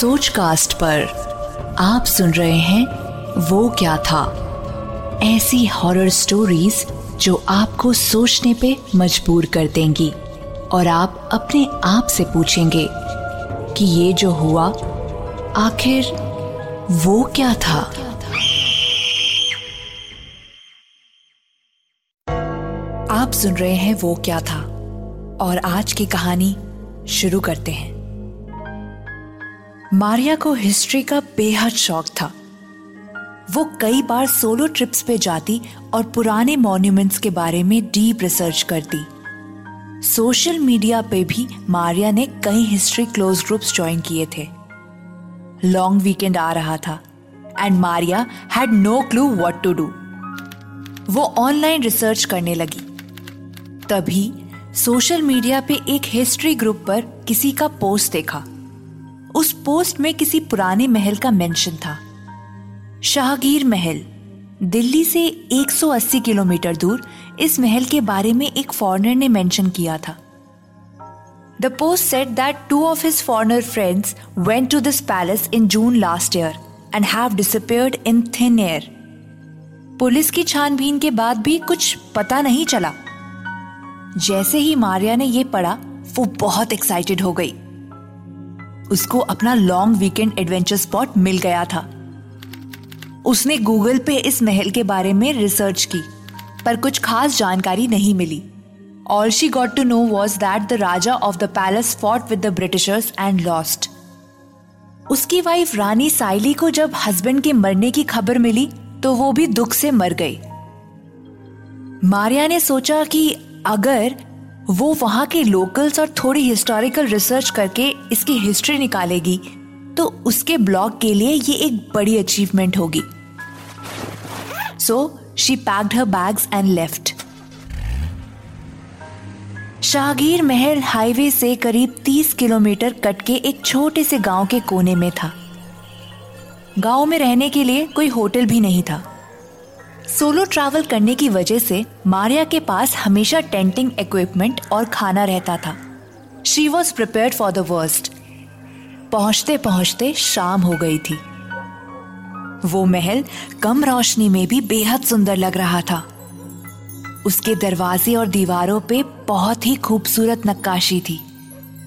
सोच कास्ट पर आप सुन रहे हैं वो क्या था? ऐसी हॉरर स्टोरीज जो आपको सोचने पे मजबूर कर देंगी और आप अपने आप से पूछेंगे कि ये जो हुआ, आखिर वो क्या था? आप सुन रहे हैं वो क्या था? और आज की कहानी शुरू करते हैं। मारिया को हिस्ट्री का बेहद शौक था। वो कई बार सोलो ट्रिप्स पे जाती और पुराने मॉन्यूमेंट्स के बारे में डीप रिसर्च करती। सोशल मीडिया पे भी मारिया ने कई हिस्ट्री क्लोज ग्रुप्स ज्वाइन किए थे। लॉन्ग वीकेंड आ रहा था and Maria had no clue what to do. वो ऑनलाइन रिसर्च करने लगी। तभी सोशल मीडिया पे एक हिस्ट्री ग्रुप पर किसी का पोस्ट देखा। उस पोस्ट में किसी पुराने महल का मेंशन था। शाहगीर महल, दिल्ली से 180 किलोमीटर दूर, इस महल के बारे में एक फॉरनर ने मेंशन किया था। The post said that two of his foreigner friends went to this palace in June last year and have disappeared in thin air police की छानबीन के बाद भी कुछ पता नहीं चला। जैसे ही मारिया ने यह पढ़ा, वो बहुत एक्साइटेड हो गई। उसको अपना लॉन्ग वीकेंड एडवेंचर स्पॉट मिल गया था। उसने गूगल पे इस महल के बारे में रिसर्च की, पर कुछ खास जानकारी नहीं मिली। All she got to know was that the raja of the palace fought with the Britishers and lost उसकी वाइफ रानी साइली को जब हस्बैंड के मरने की खबर मिली तो वो भी दुख से मर गई। मारिया ने सोचा कि अगर वो वहाँ के लोकल्स और थोड़ी हिस्टोरिकल रिसर्च करके इसकी हिस्ट्री निकालेगी। तो उसके ब्लॉग के लिए ये एक बड़ी अचीवमेंट होगी। So she packed her bags and left Shahgir Mahal highway से करीब 30 किलोमीटर कट के एक छोटे से गाँव के कोने में था। गाँव में रहने के लिए कोई होटल भी नहीं था। सोलो ट्रैवल करने की वजह से मारिया के पास हमेशा टेंटिंग इक्विपमेंट और खाना रहता था। She was prepare for the worst पहुँचते पहुँचते शाम हो गई थी। वो महल कम रोशनी में भी बेहद सुंदर लग रहा था। उसके दरवाजे और दीवारों पे बहुत ही खूबसूरत नक्काशी थी।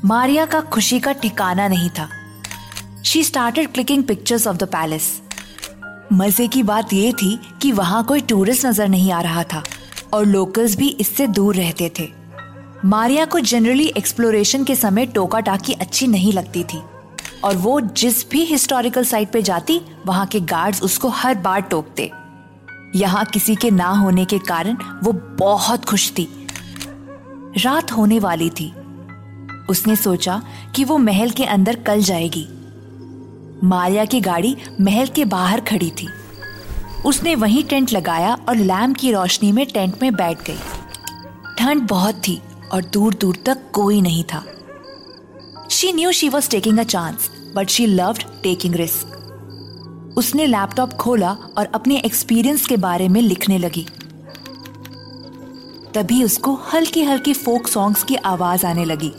मारिया का खुशी का ठिकाना नहीं था। She started clicking pictures of the palace मज़े की बात यह थी कि वहाँ कोई टूरिस्ट नज़र नहीं आ रहा था और लोकल्स भी इससे दूर रहते थे। मारिया को जनरली एक्सप्लोरेशन के समय टोका टाकी अच्छी नहीं लगती थी। और वो जिस भी हिस्टोरिकल साइट पे जाती, वहाँ के गार्ड्स उसको हर बार टोकते। यहाँ किसी के ना होने के कारण वो बहुत खुश थी। रात होने वाली थी। उसने सोचा कि वो महल के अंदर कल जाएगी। मारिया की गाड़ी महल के बाहर खड़ी थी। उसने वहीं टेंट लगाया और लैम्प की रोशनी में टेंट में बैठ गई। ठंड बहुत थी और दूर दूर तक कोई नहीं था। She knew she was taking a chance but she loved taking risk उसने लैपटॉप खोला और अपने एक्सपीरियंस के बारे में लिखने लगी। तभी उसको हल्की हल्की फोक सॉन्ग्स की आवाज़ आने लगी।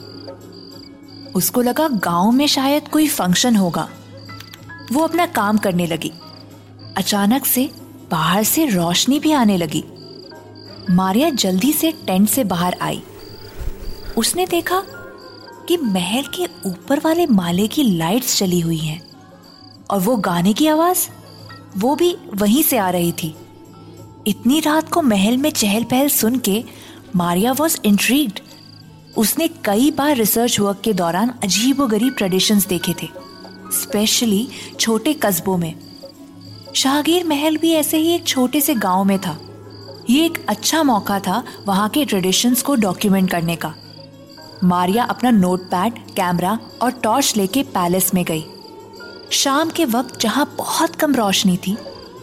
उसको लगा गाँव में शायद कोई फ़ंक्शन होगा। वो अपना काम करने लगी। अचानक से बाहर से रोशनी भी आने लगी। मारिया जल्दी से टेंट से बाहर आई। उसने देखा कि महल के ऊपर वाले माले की लाइट्स चली हुई हैं और वो गाने की आवाज़, वो भी वहीं से आ रही थी। इतनी रात को महल में चहल पहल सुन के मारिया वॉज़ इंट्रीग्ड उसने कई बार रिसर्च वर्क के दौरान अजीब गरीब ट्रेडिशंस देखे थे। स्पेशली छोटे कस्बों में। शाहगीर महल भी ऐसे ही एक छोटे से गाँव में था। ये एक अच्छा मौका था वहाँ के ट्रेडिशंस को डॉक्यूमेंट करने का। मारिया अपना नोटपैड, कैमरा और टॉर्च लेके पैलेस में गई। शाम के वक्त जहाँ बहुत कम रोशनी थी,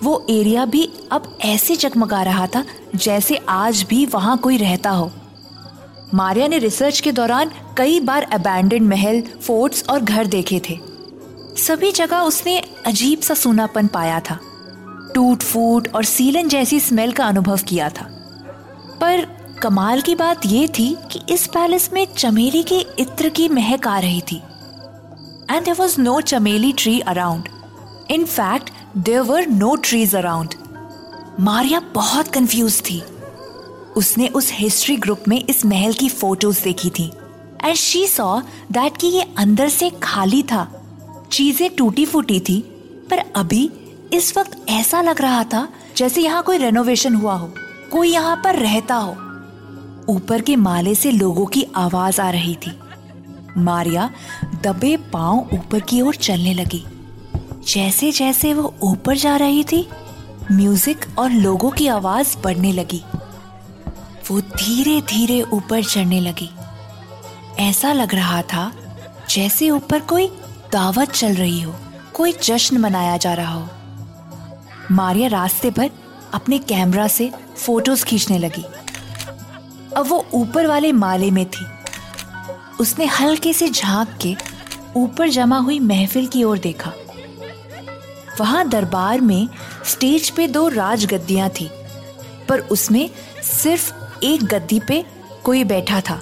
वो एरिया भी अब ऐसे जगमगा रहा था जैसे आज भी वहाँ कोई रहता हो। मारिया ने रिसर्च के दौरान कई बार अबैंडेड महल फोर्ट्स और घर देखे थे। सभी जगह उसने अजीब सा सूनापन पाया था। टूट फूट और सीलन जैसी स्मेल का अनुभव किया था। पर कमाल की बात यह थी कि इस पैलेस में चमेली के इत्र की महक आ रही थी। And there was no chameli tree around in fact there were no trees around. Maria बहुत कंफ्यूज थी। उसने उस हिस्ट्री ग्रुप में इस महल की फ़ोटोज़ देखी थी। एंड शी सॉ दैट कि ये अंदर से खाली था। चीज़ें टूटी फूटी थी, पर अभी इस वक्त ऐसा लग रहा था जैसे यहाँ कोई रेनोवेशन हुआ हो, कोई यहाँ पर रहता हो। ऊपर के माले से लोगों की आवाज़ आ रही थी। मारिया दबे पाँव ऊपर की ओर चलने लगी। जैसे जैसे वो ऊपर जा रही थी म्यूज़िक और लोगों की आवाज़ बढ़ने लगी। वो धीरे धीरे ऊपर चढ़ने लगी। ऐसा लग रहा था जैसे ऊपर कोई दावत चल रही हो, कोई जश्न मनाया जा रहा हो। मारिया रास्ते पर अपने कैमरा से फ़ोटोज़ खींचने लगी। अब वो ऊपर वाले माले में थी। उसने हल्के से झाँक के ऊपर जमा हुई महफिल की ओर देखा। वहाँ दरबार में स्टेज पे दो राजगद्दियाँ थी, पर उसमें सिर्फ़ एक गद्दी पे कोई बैठा था।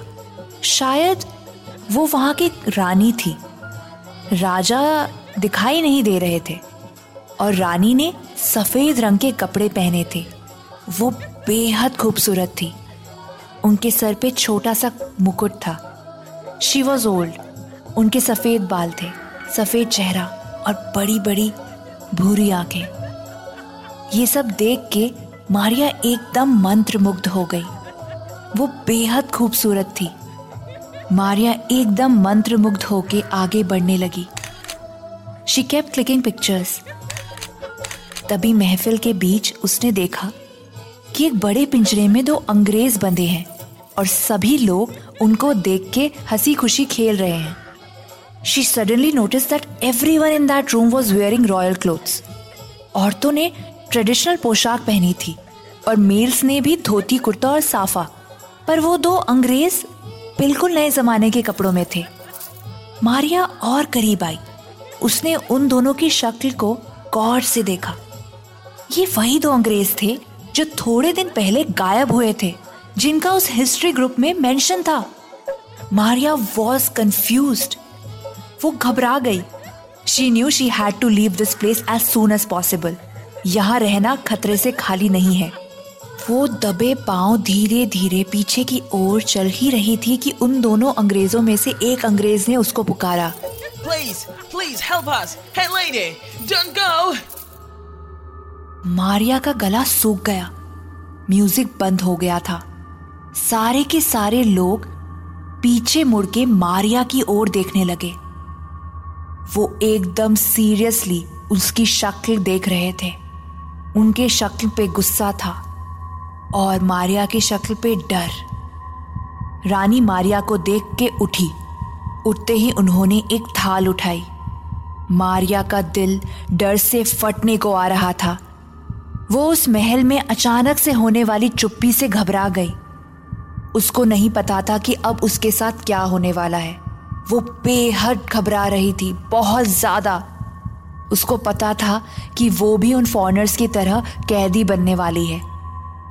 शायद वो वहाँ की रानी थी। राजा दिखाई नहीं दे रहे थे और रानी ने सफ़ेद रंग के कपड़े पहने थे। वो बेहद खूबसूरत थी। उनके सर पे छोटा सा मुकुट था। शी वॉज़ ओल्ड उनके सफ़ेद बाल थे, सफ़ेद चेहरा और बड़ी बड़ी भूरी आँखें। ये सब देख के मारिया एकदम मंत्र मुग्ध हो गई। वो बेहद खूबसूरत थी। मारिया एकदम मंत्र मुग्ध होके आगे बढ़ने लगी। शी केप क्लिकिंग पिक्चर्स तभी महफिल के बीच उसने देखा कि एक बड़े पिंजरे में दो अंग्रेज़ बंधे हैं और सभी लोग उनको देख के हँसी खुशी खेल रहे हैं। She suddenly notice that everyone in that room was wearing royal clothes औरतों ने ट्रेडिशनल पोशाक पहनी थी और मेल्स ने भी धोती कुर्ता और साफा। पर वो दो अंग्रेज़ बिल्कुल नए जमाने के कपड़ों में थे। मारिया और करीब आई। उसने उन दोनों की शक्ल को गौर से देखा। ये वही दो अंग्रेज़ थे जो थोड़े दिन पहले गायब हुए थे, जिनका उस हिस्ट्री ग्रुप में मेंशन था। मारिया वॉज़ कंफ्यूज वो घबरा गई। She knew she had to leave this place as soon as possible यहाँ रहना खतरे से खाली नहीं है। वो दबे पाँव धीरे धीरे पीछे की ओर चल ही रही थी कि उन दोनों अंग्रेज़ों में से एक अंग्रेज़ ने उसको पुकारा। Please please help us. Hey lady, don't go. Maria का गला सूख गया। म्यूज़िक बंद हो गया था। सारे के सारे लोग पीछे मुड़ के मारिया की ओर देखने लगे। वो एकदम सीरियसली उसकी शक्ल देख रहे थे। उनके शक्ल पे गुस्सा था। और मारिया की शक्ल पे डर। रानी मारिया को देख के उठी। उठते ही उन्होंने एक थाल उठाई। मारिया का दिल डर से फटने को आ रहा था। वो उस महल में अचानक से होने वाली चुप्पी से घबरा गई। उसको नहीं पता था कि अब उसके साथ क्या होने वाला है। वो बेहद घबरा रही थी, बहुत ज़्यादा। उसको पता था कि वो भी उन फॉरनर्स की तरह कैदी बनने वाली है।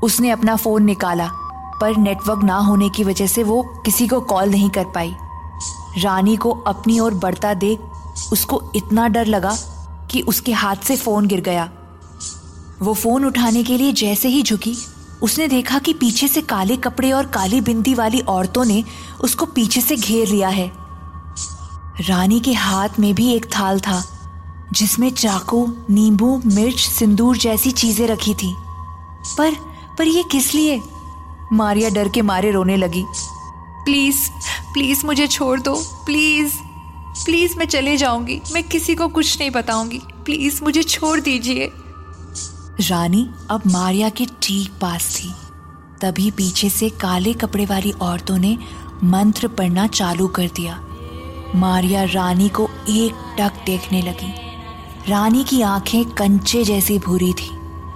उसने अपना फ़ोन निकाला, पर नेटवर्क ना होने की वजह से वो किसी को कॉल नहीं कर पाई। रानी को अपनी ओर बढ़ता देख उसको इतना डर लगा कि उसके हाथ से फ़ोन गिर गया। वो फ़ोन उठाने के लिए जैसे ही झुकी, उसने देखा कि पीछे से काले कपड़े और काली बिंदी वाली औरतों ने उसको पीछे से घेर लिया है। रानी के हाथ में भी एक थाल था, जिसमें चाकू, नींबू, मिर्च, सिंदूर जैसी चीज़ें रखी थी। पर पर ये किस लिए? मारिया डर के मारे रोने लगी। प्लीज़ प्लीज़ मुझे छोड़ दो। प्लीज़ प्लीज़ मैं चले जाऊँगी। मैं किसी को कुछ नहीं बताऊँगी। प्लीज़ मुझे छोड़ दीजिए। रानी अब मारिया के ठीक पास थी। तभी पीछे से काले कपड़े वाली औरतों ने मंत्र पढ़ना चालू कर दिया। मारिया रानी को एक टक देखने लगी। रानी की आँखें कंचे जैसी भूरी थी।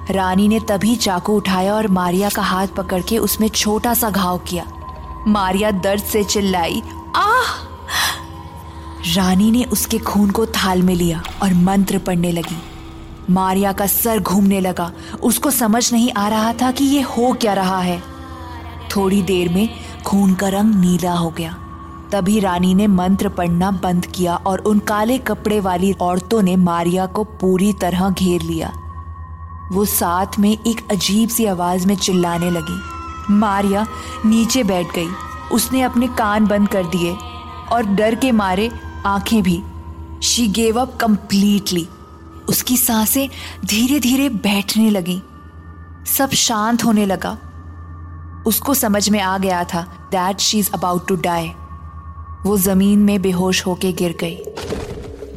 रानी ने तभी चाकू उठाया और मारिया का हाथ पकड़ के उसमें छोटा सा घाव किया। मारिया दर्द से चिल्लाई, आह! रानी ने उसके खून को थाल में लिया और मंत्र पढ़ने लगी। मारिया का सर घूमने लगा। उसको समझ नहीं आ रहा था कि ये हो क्या रहा है। थोड़ी देर में खून का रंग नीला हो गया। तभी रानी ने मंत्र पढ़ना बंद किया और उन काले कपड़े वाली औरतों ने मारिया को पूरी तरह घेर लिया। वो साथ में एक अजीब सी आवाज़ में चिल्लाने लगी। मारिया नीचे बैठ गई। उसने अपने कान बंद कर दिए और डर के मारे आँखें भी। शी गेव अप कंप्लीटली उसकी साँसें धीरे धीरे बैठने लगी। सब शांत होने लगा। उसको समझ में आ गया था that she is about to die वो ज़मीन में बेहोश होके गिर गई।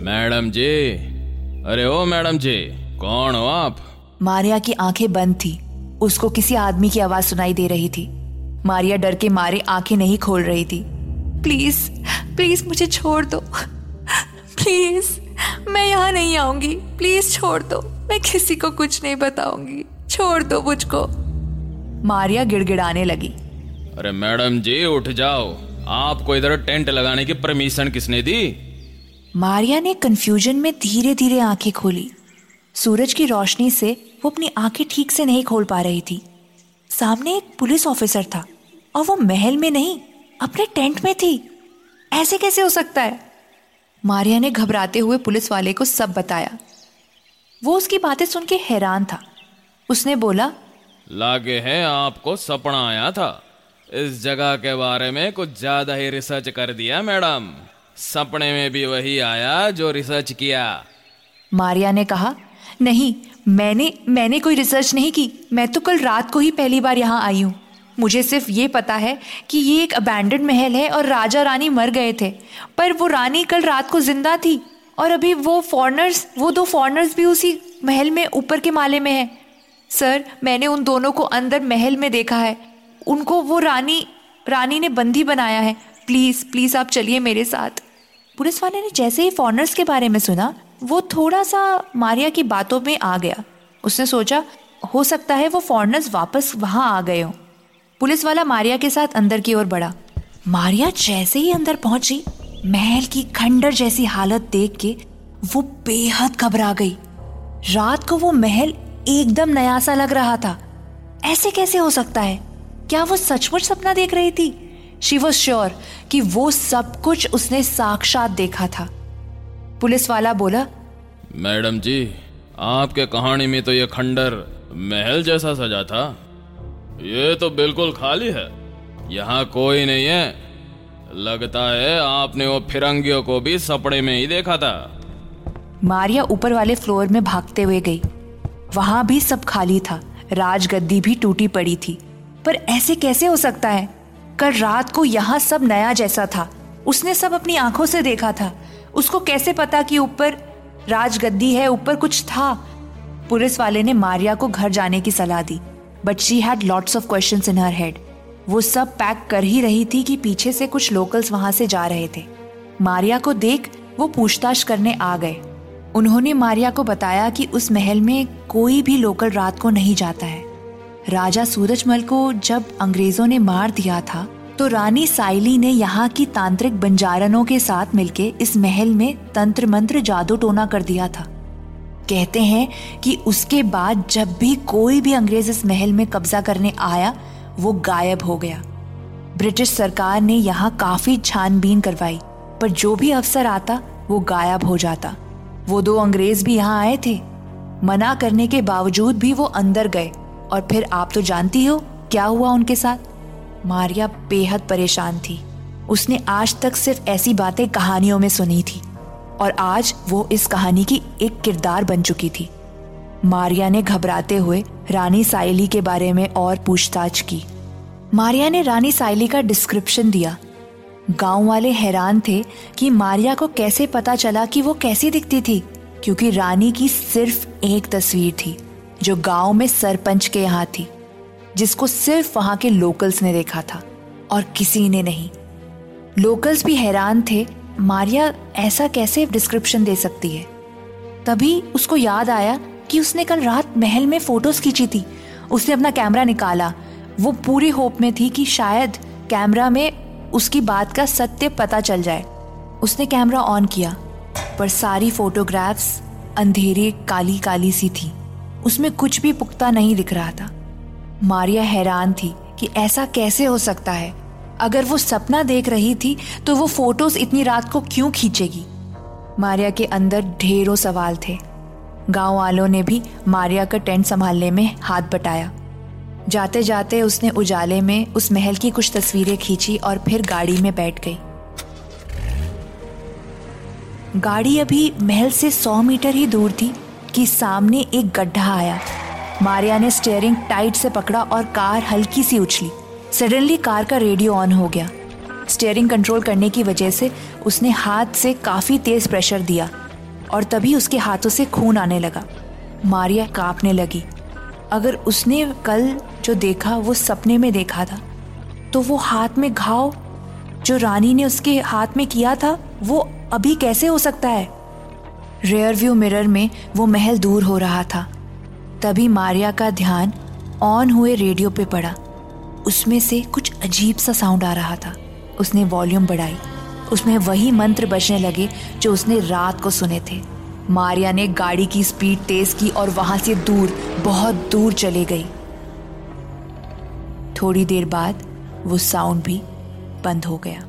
मैडम जी, अरे ओ मैडम जी, कौन हो आप? मारिया की आँखें बंद थी। उसको किसी आदमी की आवाज़ सुनाई दे रही थी। मारिया डर के मारे आँखें नहीं खोल रही थी। प्लीज़ प्लीज़ मुझे छोड़ दो। प्लीज़ मैं यहाँ नहीं आऊँगी। प्लीज़ छोड़ दो। मैं किसी को कुछ नहीं बताऊँगी। छोड़ दो मुझको। मारिया गिड़गिड़ाने लगी। अरे मैडम जी उठ जाओ। आपको इधर टेंट लगाने की परमिशन किसने दी? मारिया ने कंफ्यूजन में धीरे धीरे आँखें खोली। सूरज की रोशनी से वो अपनी आँखें ठीक से नहीं खोल पा रही थी। सामने एक पुलिस ऑफिसर था और वो महल में नहीं अपने टेंट में थी। ऐसे कैसे हो सकता है? मारिया ने घबराते हुए पुलिस वाले को सब बताया। वो उसकी बातें सुन के हैरान था। उसने बोला लागे है आपको सपना आया था। इस जगह के बारे में कुछ ज़्यादा ही रिसर्च कर दिया मैडम। सपने में भी वही आया जो रिसर्च किया। मारिया ने कहा नहीं, मैंने मैंने कोई रिसर्च नहीं की। मैं तो कल रात को ही पहली बार यहाँ आई हूँ। मुझे सिर्फ़ ये पता है कि ये एक अबैंडन महल है और राजा रानी मर गए थे। पर वो रानी कल रात को ज़िंदा थी और अभी वो फॉरनर्स वो दो फॉरनर्स भी उसी महल में ऊपर के माले में हैं। सर, मैंने उन दोनों को अंदर महल में देखा है। उनको वो रानी रानी ने बंदी बनाया है। प्लीज़ प्लीज़ आप चलिए मेरे साथ। पुलिस वाले ने जैसे ही फॉरनर्स के बारे में सुना वो थोड़ा सा मारिया की बातों में आ गया। उसने सोचा, हो सकता है वो फॉरनर्स वापस वहाँ आ गए हों। पुलिस वाला मारिया के साथ अंदर की ओर बढ़ा। मारिया जैसे ही अंदर पहुँची, महल की खंडर जैसी हालत देख के वो बेहद घबरा गई। रात को वो महल एकदम नया सा लग रहा था। ऐसे कैसे हो सकता है? क्या वो सचमुच सपना देख रही थी? शी वॉज़ श्योर कि वो सब कुछ उसने साक्षात देखा था। पुलिस वाला बोला मैडम जी आपके कहानी में तो ये खंडर महल जैसा सजा था। ये तो बिल्कुल खाली है। यहाँ कोई नहीं है। लगता है आपने वो फिरंगियों को भी सपने में ही देखा था। मारिया ऊपर वाले फ्लोर में भागते हुए गई। वहाँ भी सब खाली था। राजगद्दी भी टूटी पड़ी थी। पर ऐसे कैसे हो सकता है? कल रात को यहाँ सब नया जैसा था। उसने सब अपनी आँखों से देखा था। उसको कैसे पता कि ऊपर राजगद्दी है, ऊपर कुछ था? पुलिस वाले ने मारिया को घर जाने की सलाह दी but she had lots of question in her head वो सब पैक कर ही रही थी कि पीछे से कुछ लोकल्स वहाँ से जा रहे थे। मारिया को देख वो पूछताछ करने आ गए। उन्होंने मारिया को बताया कि उस महल में कोई भी लोकल रात को नहीं जाता है। राजा सूरजमल को जब अंग्रेज़ों ने मार दिया था तो रानी साइली ने यहाँ की तांत्रिक बंजारनों के साथ मिलके इस महल में तंत्र मंत्र जादू टोना कर दिया था। कहते हैं कि उसके बाद जब भी कोई भी अंग्रेज़ इस महल में कब्जा करने आया, वो गायब हो गया। ब्रिटिश सरकार ने यहाँ काफ़ी छानबीन करवाई, पर जो भी अफसर आता, वो गायब हो जाता। वो दो अंग्रेज़ भी यहाँ आए थे। मना करने के बावजूद भी वो अंदर गए, और फिर आप तो जानती हो, क्या हुआ उनके साथ? मारिया बेहद परेशान थी। उसने आज तक सिर्फ़ ऐसी बातें कहानियों में सुनी थी और आज वो इस कहानी की एक किरदार बन चुकी थी। मारिया ने घबराते हुए रानी साइली के बारे में और पूछताछ की। मारिया ने रानी साइली का डिस्क्रिप्शन दिया। गाँव वाले हैरान थे कि मारिया को कैसे पता चला कि वो कैसी दिखती थी, क्योंकि रानी की सिर्फ़ एक तस्वीर थी, जो गाँव में सरपंच के यहाँ थी। जिसको सिर्फ़ वहाँ के लोकल्स ने देखा था। और किसी ने नहीं। लोकल्स भी हैरान थे, मारिया ऐसा कैसे डिस्क्रिप्शन दे सकती है? तभी उसको याद आया कि उसने कल रात महल में फ़ोटोज़ खींची थी। उसने अपना कैमरा निकाला। वो पूरी होप में थी कि शायद कैमरा में उसकी बात का सत्य पता चल जाए। उसने कैमरा ऑन किया, पर सारी फोटोग्राफ्स अंधेरे काली काली सी थी। उसमें कुछ भी पुख्ता नहीं दिख रहा था। मारिया हैरान थी कि ऐसा कैसे हो सकता है। अगर वो सपना देख रही थी तो वो फ़ोटोज़ इतनी रात को क्यों खींचेगी? मारिया के अंदर ढेरों सवाल थे। गाँव वालों ने भी मारिया का टेंट संभालने में हाथ बटाया। जाते जाते उसने उजाले में उस महल की कुछ तस्वीरें खींची और फिर गाड़ी में बैठ गई। गाड़ी अभी महल से सौ मीटर ही दूर थी कि सामने एक गड्ढा आया। मारिया ने स्टेयरिंग टाइट से पकड़ा और कार हल्की सी उछली। सडनली कार का रेडियो ऑन हो गया। स्टेयरिंग कंट्रोल करने की वजह से उसने हाथ से काफ़ी तेज प्रेशर दिया और तभी उसके हाथों से खून आने लगा। मारिया कांपने लगी। अगर उसने कल जो देखा, वो सपने में देखा था तो वो हाथ में घाव जो रानी ने उसके हाथ में किया था, वो अभी कैसे हो सकता है? रेयर व्यू मिरर में वो महल दूर हो रहा था। तभी मारिया का ध्यान ऑन हुए रेडियो पे पड़ा। उसमें से कुछ अजीब सा साउंड आ रहा था। उसने वॉल्यूम बढ़ाई। उसमें वही मंत्र बजने लगे जो उसने रात को सुने थे। मारिया ने गाड़ी की स्पीड तेज की और वहाँ से दूर, बहुत दूर चले गई। थोड़ी देर बाद वो साउंड भी बंद हो गया।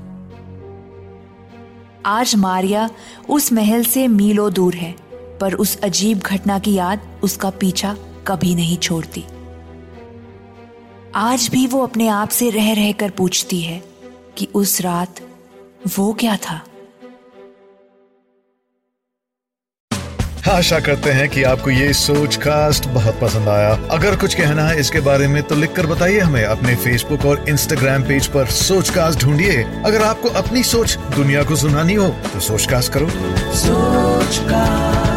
आज मारिया उस महल से मीलों दूर है। पर उस अजीब घटना की याद उसका पीछा कभी नहीं छोड़ती। आज भी वो अपने आप से रह रहकर पूछती है कि उस रात वो क्या था। आशा करते हैं कि आपको ये सोच कास्ट बहुत पसंद आया। अगर कुछ कहना है इसके बारे में तो लिखकर बताइए हमें अपने फेसबुक और इंस्टाग्राम पेज पर सोच कास्ट ढूंढिए। अगर आपको अपनी सोच दुनिया को सुनानी हो तो सोच कास्ट करो। सोच कास्ट